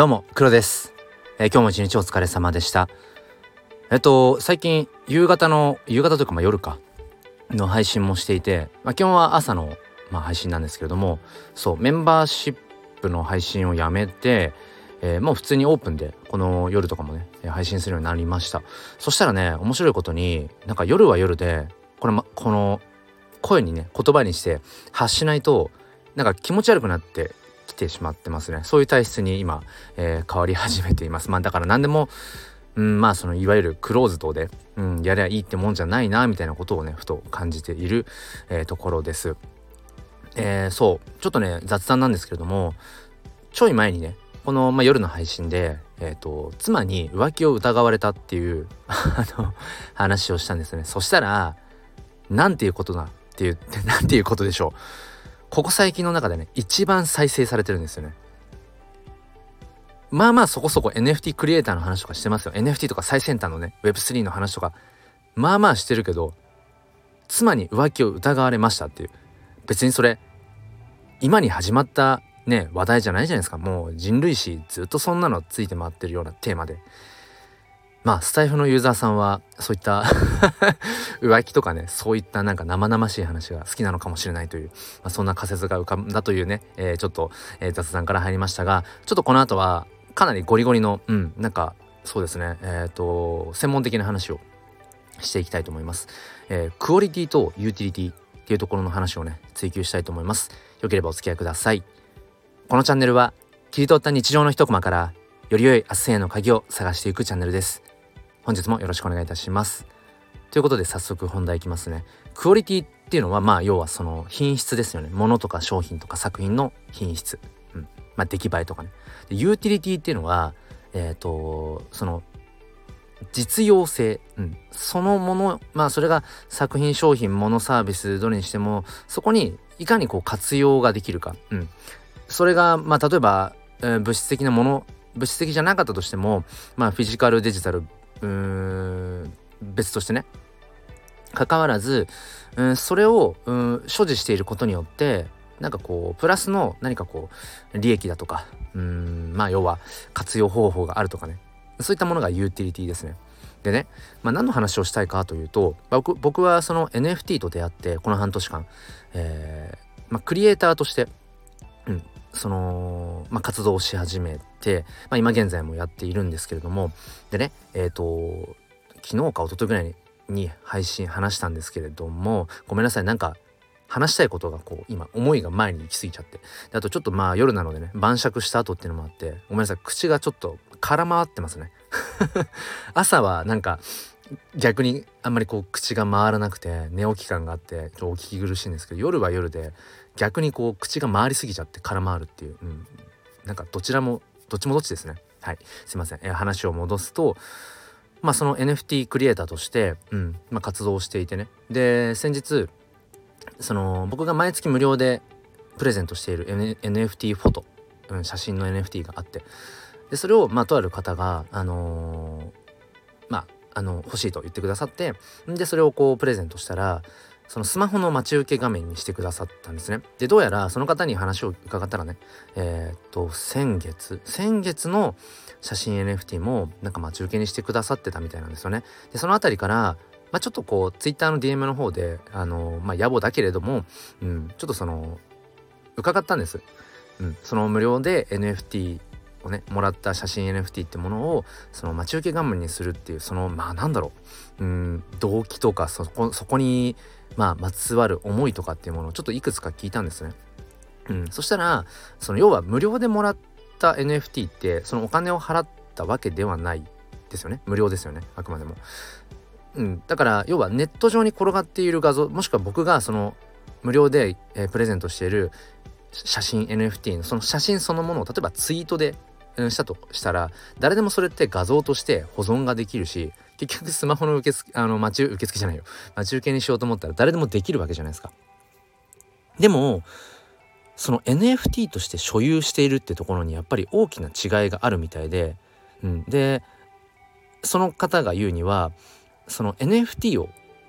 どうも、黒です、えー、今日も一日お疲れ様でした。えっと、最近、夕方の、夕方というか、まあ、夜か、の配信もしていて、まあ、基本は朝の、まあ、配信なんですけれども、そう、メンバーシップの配信をやめて、えー、もう普通にオープンで、この夜とかもね、配信するようになりました。そしたらね、面白いことに、なんか夜は夜で、これ、ま、この、声にね、言葉にして発しないと、なんか気持ち悪くなってきてしまってますね。そういう体質に今、えー、変わり始めています。まあだから何でもうんまあそのいわゆるクローズドで、うん、やりゃいいってもんじゃないなみたいなことをねふと感じている、えー、ところです。えー、そう。ちょっとね雑談なんですけれどもちょい前にねこの、まあ、夜の配信で、えーと、妻に浮気を疑われたっていう あの話をしたんですね。そしたらなんていうことだっていうなんていうことでしょう。ここ最近の中でね一番再生されてるんですよね。まあまあそこそこ NFT クリエイターの話とかしてますよ。NFT とか最先端のね Web3 の話とか。まあまあしてるけど妻に浮気を疑われましたっていう。別にそれ今に始まったね話題じゃないじゃないですか。もう人類史ずっとそんなのついて回ってるようなテーマで。まあスタイフのユーザーさんはそういった 浮気とかねそういったなんか生々しい話が好きなのかもしれないという、まあ、そんな仮説が浮かんだというね、えー、ちょっと、えー、雑談から入りましたがちょっとこの後はかなりゴリゴリのうんなんかそうですねえっ、ー、と専門的な話をしていきたいと思います、えー、クオリティとユーティリティっていうところの話をね追求したいと思います。よければお付き合いください。このチャンネルは切り取った日常の一コマからより良い明日への鍵を探していくチャンネルです。本日もよろしくお願いいたします。ということで早速本題いきますね。クオリティっていうのはまあ要はその品質ですよね。物とか商品とか作品の品質、うん、まあ出来栄えとかね。でユーティリティっていうのはえっ、ー、とその実用性、うん、そのものまあそれが作品商品ものサービスどれにしてもそこにいかにこう活用ができるか、うん、それがまあ例えば、えー、物質的なもの物質的じゃなかったとしてもまあフィジカルデジタルうーん別としてね。関わらず、ん、それを、うん、所持していることによってなんかこうプラスの何かこう利益だとかうんまあ要は活用方法があるとかね。そういったものがユーティリティですね。でね、まあ、何の話をしたいかというと僕僕はその NFT と出会ってこの半年間、えーまあ、クリエイターとして、その、まあ、活動をし始めて、まあ、今現在もやっているんですけれどもでねえっ、ー、と昨日か一昨日ぐらいに配信話したんですけれどもごめんなさいなんか話したいことがこう今思いが前に行き過ぎちゃって。であとちょっとまあ夜なのでね晩酌した後っていうのもあってごめんなさい口がちょっと空回ってますね。朝はなんか逆にあんまりこう口が回らなくて寝起き感があってちょっとお聞き苦しいんですけど夜は夜で逆にこう口が回りすぎちゃって空回るっていう、うん、なんかどちらもどっちもどっちですね。はい。すいません、え話を戻すとまあその NFT クリエイターとして、うん。まあ、活動していてね。で先日その僕が毎月無料でプレゼントしている、N、NFT フォト、うん、写真の NFT があって。でそれをまあとある方があのー、まああの欲しいと言ってくださってでそれをこうプレゼントしたらそのスマホの待ち受け画面にしてくださったんですね。でどうやらその方に話を伺ったらねえー、っと先月先月の写真 NFT もなんか待ち受けにしてくださってたみたいなんですよね。でその辺りからまあ、ちょっとこう Twitter の DM の方であのまあ野暮だけれども、うん、ちょっとその伺ったんです。うん、その無料で NFT をねもらった写真 NFT ってものをその待ち受け画面にするっていうそのまあなんだろううん動機とかそこそこにまあまつわる思いとかっていうものをちょっといくつか聞いたんですね。うん、そしたらその要は無料でもらった NFT ってそのお金を払ったわけではないですよね無料ですよねあくまでも。うん、だから要はネット上に転がっている画像もしくは僕がその無料で、えー、プレゼントしている写真 NFT のその写真そのものを例えばツイートでうんしたとしたら誰でもそれって画像として保存ができるし結局スマホの受付あの待ち受付じゃないよ。待ち受けにしようと思ったら誰でもできるわけじゃないですか。でもその NFT として所有しているってところにやっぱり大きな違いがあるみたいで、うん、でその方が言うにはその NFT を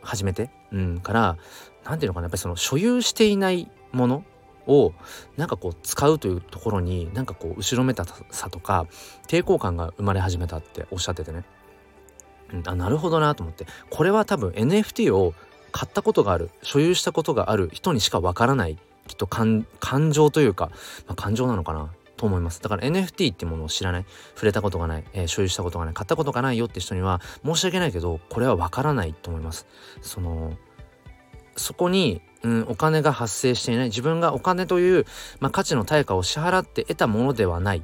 始めて、うん、から何ていうのかなやっぱりその所有していないものをなんかこう使うというところになんかこう後ろめたさとか抵抗感が生まれ始めたっておっしゃっててね、あなるほどなと思って。これは多分 NFT を買ったことがある所有したことがある人にしかわからないきっと感情というか、まあ、感情なのかなと思います。だから NFT ってものを知らない触れたことがない、えー、所有したことがない買ったことがないよって人には申し訳ないけどこれはわからないと思います。そのそこに、うん、お金が発生していない自分がお金という、まあ、価値の対価を支払って得たものではない。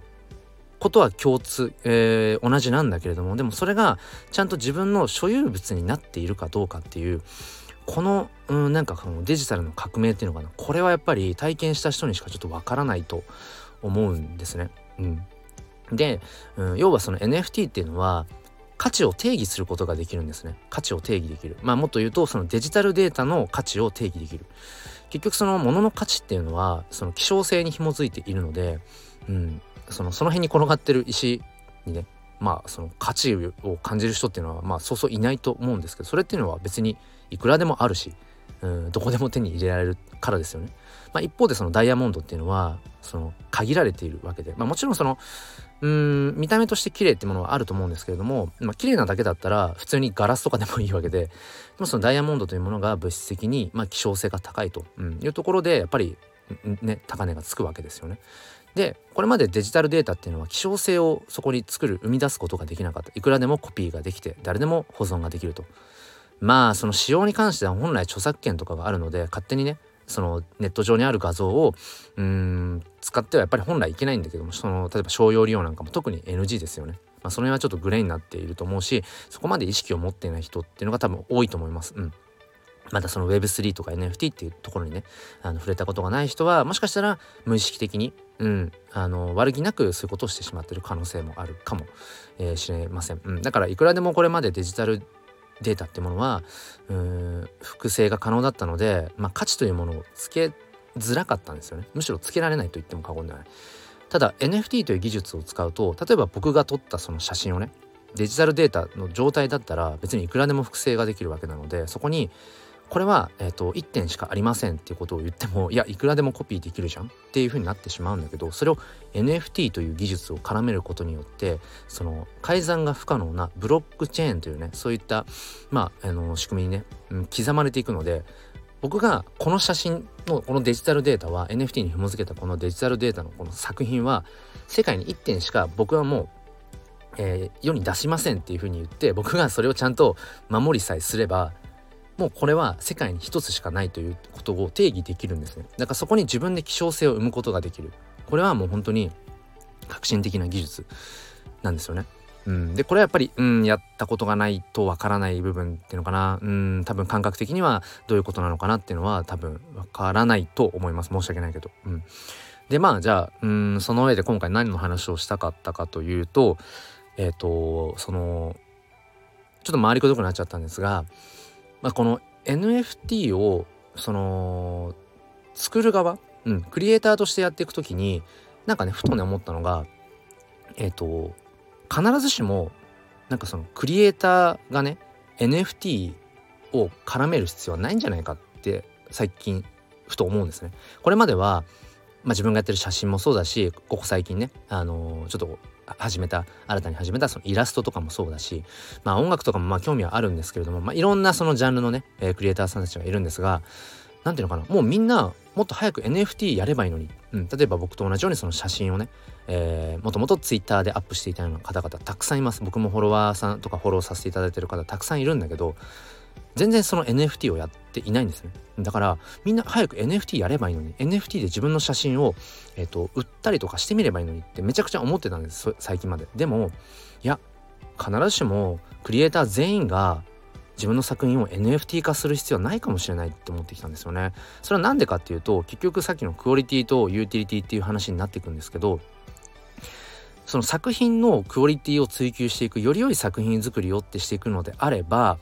ことは共通、えー、同じなんだけれどもでもそれがちゃんと自分の所有物になっているかどうかっていうこの、うん、なんかこのデジタルの革命っていうのかなこれはやっぱり体験した人にしかちょっとわからないと思うんですね。うん、で、うん、要はその NFT っていうのは価値を定義することができるんですね。価値を定義できる。まあもっと言うとそのデジタルデータの価値を定義できる。結局そのものの価値っていうのはその希少性に紐づいているので、うん、そのその辺に転がってる石にねまあその価値を感じる人っていうのはまあそうそういないと思うんですけどそれっていうのは別にいくらでもあるし、うん、どこでも手に入れられるからですよね。まあ、一方でそのダイヤモンドっていうのはその限られているわけで、まあ、もちろんそのうん見た目として綺麗ってものはあると思うんですけれども、まあ、綺麗なだけだったら普通にガラスとかでもいいわけででもそのダイヤモンドというものが物質的に、まあ、希少性が高いと、いうところでやっぱりね高値がつくわけですよね。でこれまでデジタルデータっていうのは希少性をそこに作る生み出すことができなかったいくらでもコピーができて誰でも保存ができるとまあその使用に関しては本来著作権とかがあるので勝手にねそのネット上にある画像をうん使ってはやっぱり本来いけないんだけどもその例えば商用利用なんかも特に NG ですよね。まあ、その辺はちょっとグレーになっていると思うしそこまで意識を持っていない人っていうのが多分多いと思います。うんまだその Web3 とか NFT っていうところにねあの触れたことがない人はもしかしたら無意識的に、うん、あの悪気なくそういうことをしてしまってる可能性もあるかも、えー、しれません、うん、だからいくらでもこれまでデジタルデータってものはうん複製が可能だったので、まあ、価値というものをつけづらかったんですよね。むしろつけられないと言っても過言ではない。ただ NFT という技術を使うと例えば僕が撮ったその写真をねデジタルデータの状態だったら別にいくらでも複製ができるわけなのでそこにこれは、えーと、1点しかありませんっていうことを言ってもいやいくらでもコピーできるじゃんっていうふうになってしまうんだけどそれを NFT という技術を絡めることによってその改ざんが不可能なブロックチェーンというねそういったまああの仕組みにね、うん、刻まれていくので僕がこの写真のこのデジタルデータは NFT に紐付けたこのデジタルデータのこの作品は世界に1点しか僕はもうえー、世に出しませんっていうふうに言って僕がそれをちゃんと守りさえすればもうこれは世界に一つしかないということを定義できるんですね。だからそこに自分で希少性を生むことができる。これはもう本当に革新的な技術なんですよね。うん、でこれはやっぱり、うん、やったことがないとわからない部分っていうのかな、うん、多分感覚的にはどういうことなのかなっていうのは多分わからないと思います。申し訳ないけど。うん、でまあじゃあ、うん、その上で今回何の話をしたかったかというとえっ、ー、とそのちょっと回りくどくなっちゃったんですがまあ、この NFT をその作る側、うん、クリエイターとしてやっていく時になんかねふとね思ったのがえっ、ー、と必ずしもなんかそのクリエイターがね NFT を絡める必要はないんじゃないかって最近ふと思うんですね。これまでは、まあ、自分がやってる写真もそうだしここ最近ねあのー、ちょっと始めた新たに始めたそのイラストとかもそうだしまあ音楽とかもまあ興味はあるんですけれども、まあ、いろんなそのジャンルのね、えー、クリエイターさんたちがいるんですが何ていうのかなもうみんなもっと早く NFT やればいいのに、うん、例えば僕と同じようにその写真をね、えー、もともと Twitter でアップしていたような方々たくさんいます。僕もフォロワーさんとかフォローさせていただいてる方たくさんいるんだけど全然その NFT をやっていないんですね。だからみんな早く NFT やればいいのに NFT で自分の写真を、えーと、売ったりとかしてみればいいのにってめちゃくちゃ思ってたんです最近まで。でもいや必ずしもクリエイター全員が自分の作品を NFT 化する必要はないかもしれないって思ってきたんですよね。それは何でかっていうと結局さっきのクオリティとユーティリティっていう話になっていくんですけどその作品のクオリティを追求していくより良い作品作りをってしていくのであれば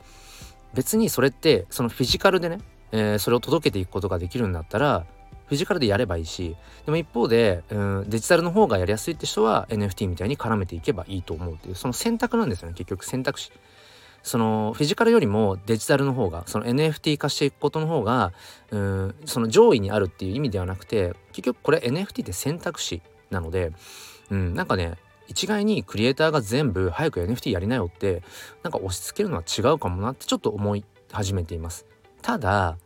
別にそれってそのフィジカルでね、えー、それを届けていくことができるんだったらフィジカルでやればいいしでも一方で、うん、デジタルの方がやりやすいって人は NFT みたいに絡めていけばいいと思うっていうその選択なんですよね結局選択肢。そのフィジカルよりもデジタルの方がその NFT 化していくことの方がうんその上位にあるっていう意味ではなくて結局これ NFT って選択肢なので、うん、なんかね一概にクリエイターが全部早く NFT やりなよってなんか押し付けるのは違うかもなってちょっと思い始めています。ただ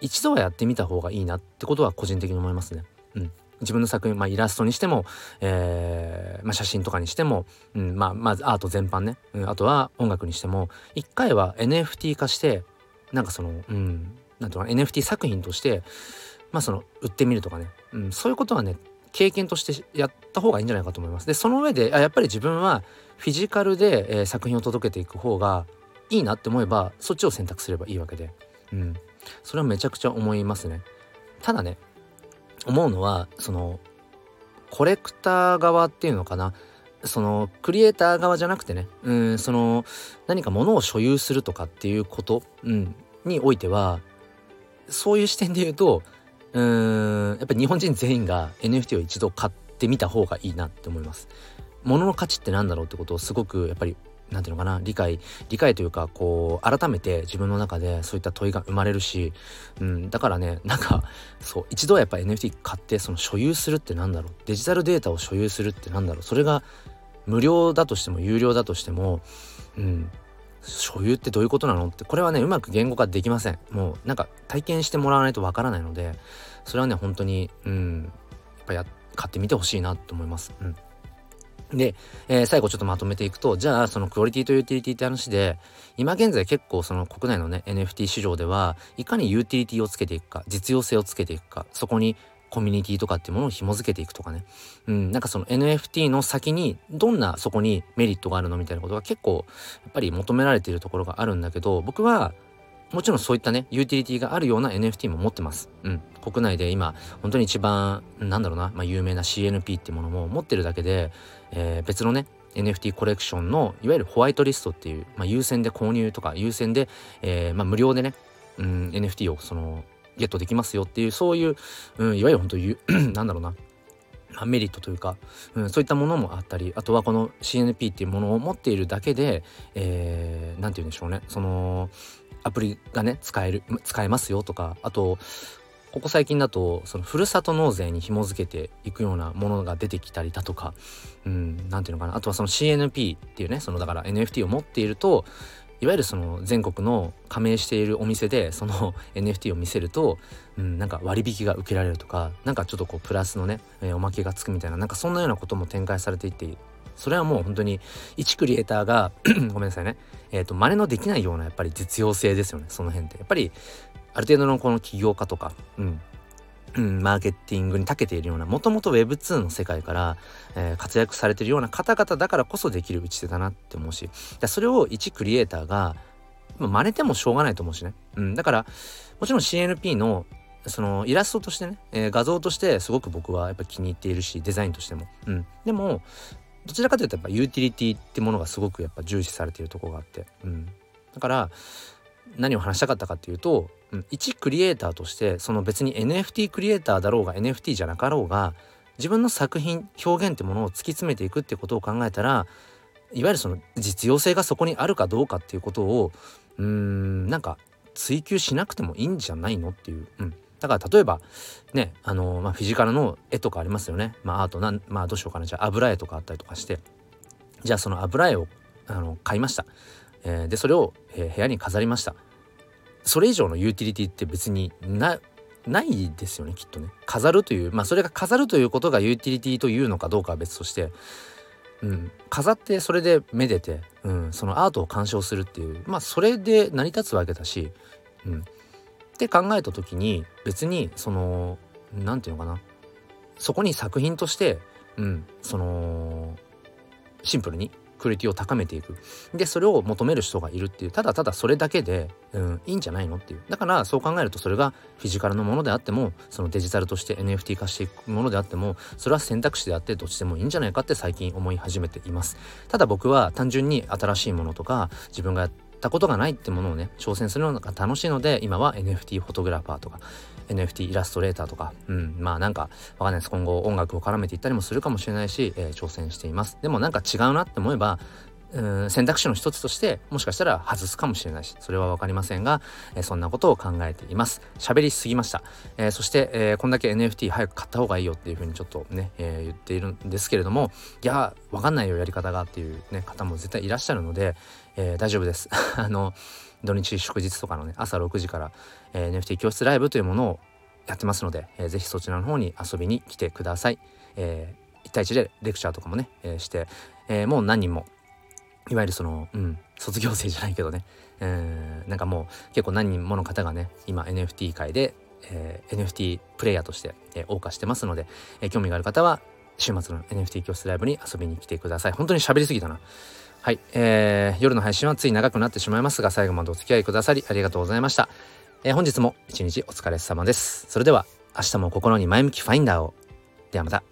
一度はやってみた方がいいなってことは個人的に思いますね。うん。自分の作品、まあ、イラストにしても、えーまあ、写真とかにしても、うんまあ、まずアート全般ね、うん、あとは音楽にしても一回は NFT 化してなんかそのうんなんていうか NFT 作品としてまあその売ってみるとかね、うん、そういうことはね経験としてやった方がいいんじゃないかと思います。でその上であやっぱり自分はフィジカルで、えー、作品を届けていく方がいいなって思えばそっちを選択すればいいわけで、うん、それはめちゃくちゃ思いますね。ただね思うのはそのコレクター側っていうのかなそのクリエイター側じゃなくてねうんその何か物を所有するとかっていうこと、うん、においてはそういう視点で言うとうんやっぱり日本人全員が NFT を一度買ってみた方がいいなって思います。物の価値って何だろうってことをすごくやっぱり何て言うのかな理解理解というかこう改めて自分の中でそういった問いが生まれるし、うん、だからねなんかそう一度はやっぱ NFT 買ってその所有するって何だろうデジタルデータを所有するって何だろうそれが無料だとしても有料だとしても、うん、所有ってどういうことなの？って。これはねうまく言語化できません。もうなんか体験してもらわないとわからないのでそれはね本当にうんやっぱや買ってみてほしいなと思います。うん。で、えー、最後ちょっとまとめていくとじゃあそのクオリティとユーティリティって話で今現在結構その国内のね NFT 市場ではいかにユーティリティをつけていくか実用性をつけていくかそこにコミュニティとかっていうものを紐付けていくとかね、うん、なんかその NFT の先にどんなそこにメリットがあるのみたいなことが結構やっぱり求められているところがあるんだけど僕はもちろんそういったねユーティリティがあるような NFT も持ってます。うん、国内で今本当に一番なんだろうな、まあ、有名な CNP っていうものも持ってるだけで、えー、別のね NFT コレクションのいわゆるホワイトリストっていう、まあ、優先で購入とか優先で、えーまあ、無料でね、うん、NFT をそのゲットできますよっていうそういう、うん、いわゆる本当に なんだろうな。メリットというか、うん、そういったものもあったりあとはこの CNP っていうものを持っているだけで何、えー、て言うんでしょうね。そのアプリがね使える使えますよとかあとここ最近だとそのふるさと納税に紐付けていくようなものが出てきたりだとかうんていうのかな。あとはその CNP っていうねそのだから NFT を持っているといわゆるその全国の加盟しているお店でその NFT を見せると、うん、なんか割引が受けられるとかなんかちょっとこうプラスのね、えー、おまけがつくみたいななんかそんなようなことも展開されていってそれはもう本当に一クリエイターが ごめんなさいね。えっ、ー、と真似のできないようなやっぱり実用性ですよねその辺って。やっぱりある程度のこの起業家とか、うんうん、マーケティングに長けているようなもともと Web2 の世界から、えー、活躍されているような方々だからこそできる打ち手だなって思うしそれを一クリエイターが真似てもしょうがないと思うしね、うん、だからもちろん CNP のそのイラストとしてね、えー、画像としてすごく僕はやっぱ気に入っているしデザインとしても、うん、でもどちらかというとやっぱユーティリティってものがすごくやっぱ重視されているとこがあって、うん、だから何を話したかったかっていうと、一クリエイターとしてその別に NFT クリエイターだろうが NFT じゃなかろうが自分の作品表現ってものを突き詰めていくってことを考えたらいわゆるその実用性がそこにあるかどうかっていうことをうーんなんか追求しなくてもいいんじゃないのっていう、うん、だから例えばねあのまあ、フィジカルの絵とかありますよね。まあアートなんまあどうしようかな。じゃあ油絵とかあったりとかして。じゃあその油絵をあの買いました、えー、でそれを、えー、部屋に飾りました。それ以上のユーティリティって別になないですよねきっとね。飾るというまあそれが飾るということがユーティリティというのかどうかは別として、うん、飾ってそれでめでて、うん、そのアートを鑑賞するっていう。まあそれで成り立つわけだし、うん、って考えた時に別にその何て言うのかな。そこに作品として、うん、そのシンプルにクオリティを高めていく。でそれを求める人がいるっていう。ただただそれだけで、うん、いいんじゃないのっていう。だからそう考えるとそれがフィジカルのものであってもそのデジタルとして NFT 化していくものであってもそれは選択肢であってどっちでもいいんじゃないかって最近思い始めています。ただ僕は単純に新しいものとか自分がやったことがないってものをね挑戦するのが楽しいので今は NFT フォトグラファーとか NFT イラストレーターとか、うん、まあなんかわかんないです。今後音楽を絡めていったりもするかもしれないし、えー、挑戦しています。でもなんか違うなって思えばうん選択肢の一つとしてもしかしたら外すかもしれないしそれは分かりませんが、えー、そんなことを考えています。喋りすぎました、えー、そして、えー、こんだけ NFT 早く買った方がいいよっていうふうにちょっとね、え言っているんですけれどもいや分かんないよやり方がっていう、ね、方も絶対いらっしゃるので、え大丈夫です あの土日祝日とかのね朝6時から、え NFT 教室ライブというものをやってますので、えー、ぜひそちらの方に遊びに来てください。えー、1対1でレクチャーとかもね、えー、して、えー、もう何人もいわゆるその、うん、卒業生じゃないけどね、えー、なんかもう結構何人もの方がね今 NFT 界で、えー、NFT プレイヤーとして、えー、謳歌してますので、えー、興味がある方は週末の NFT 教室ライブに遊びに来てください。本当に喋りすぎたな。はい、えー、夜の配信はつい長くなってしまいますが最後までお付き合いくださりありがとうございました。えー、本日も一日お疲れ様です。それでは明日も心に前向きファインダーを。ではまた。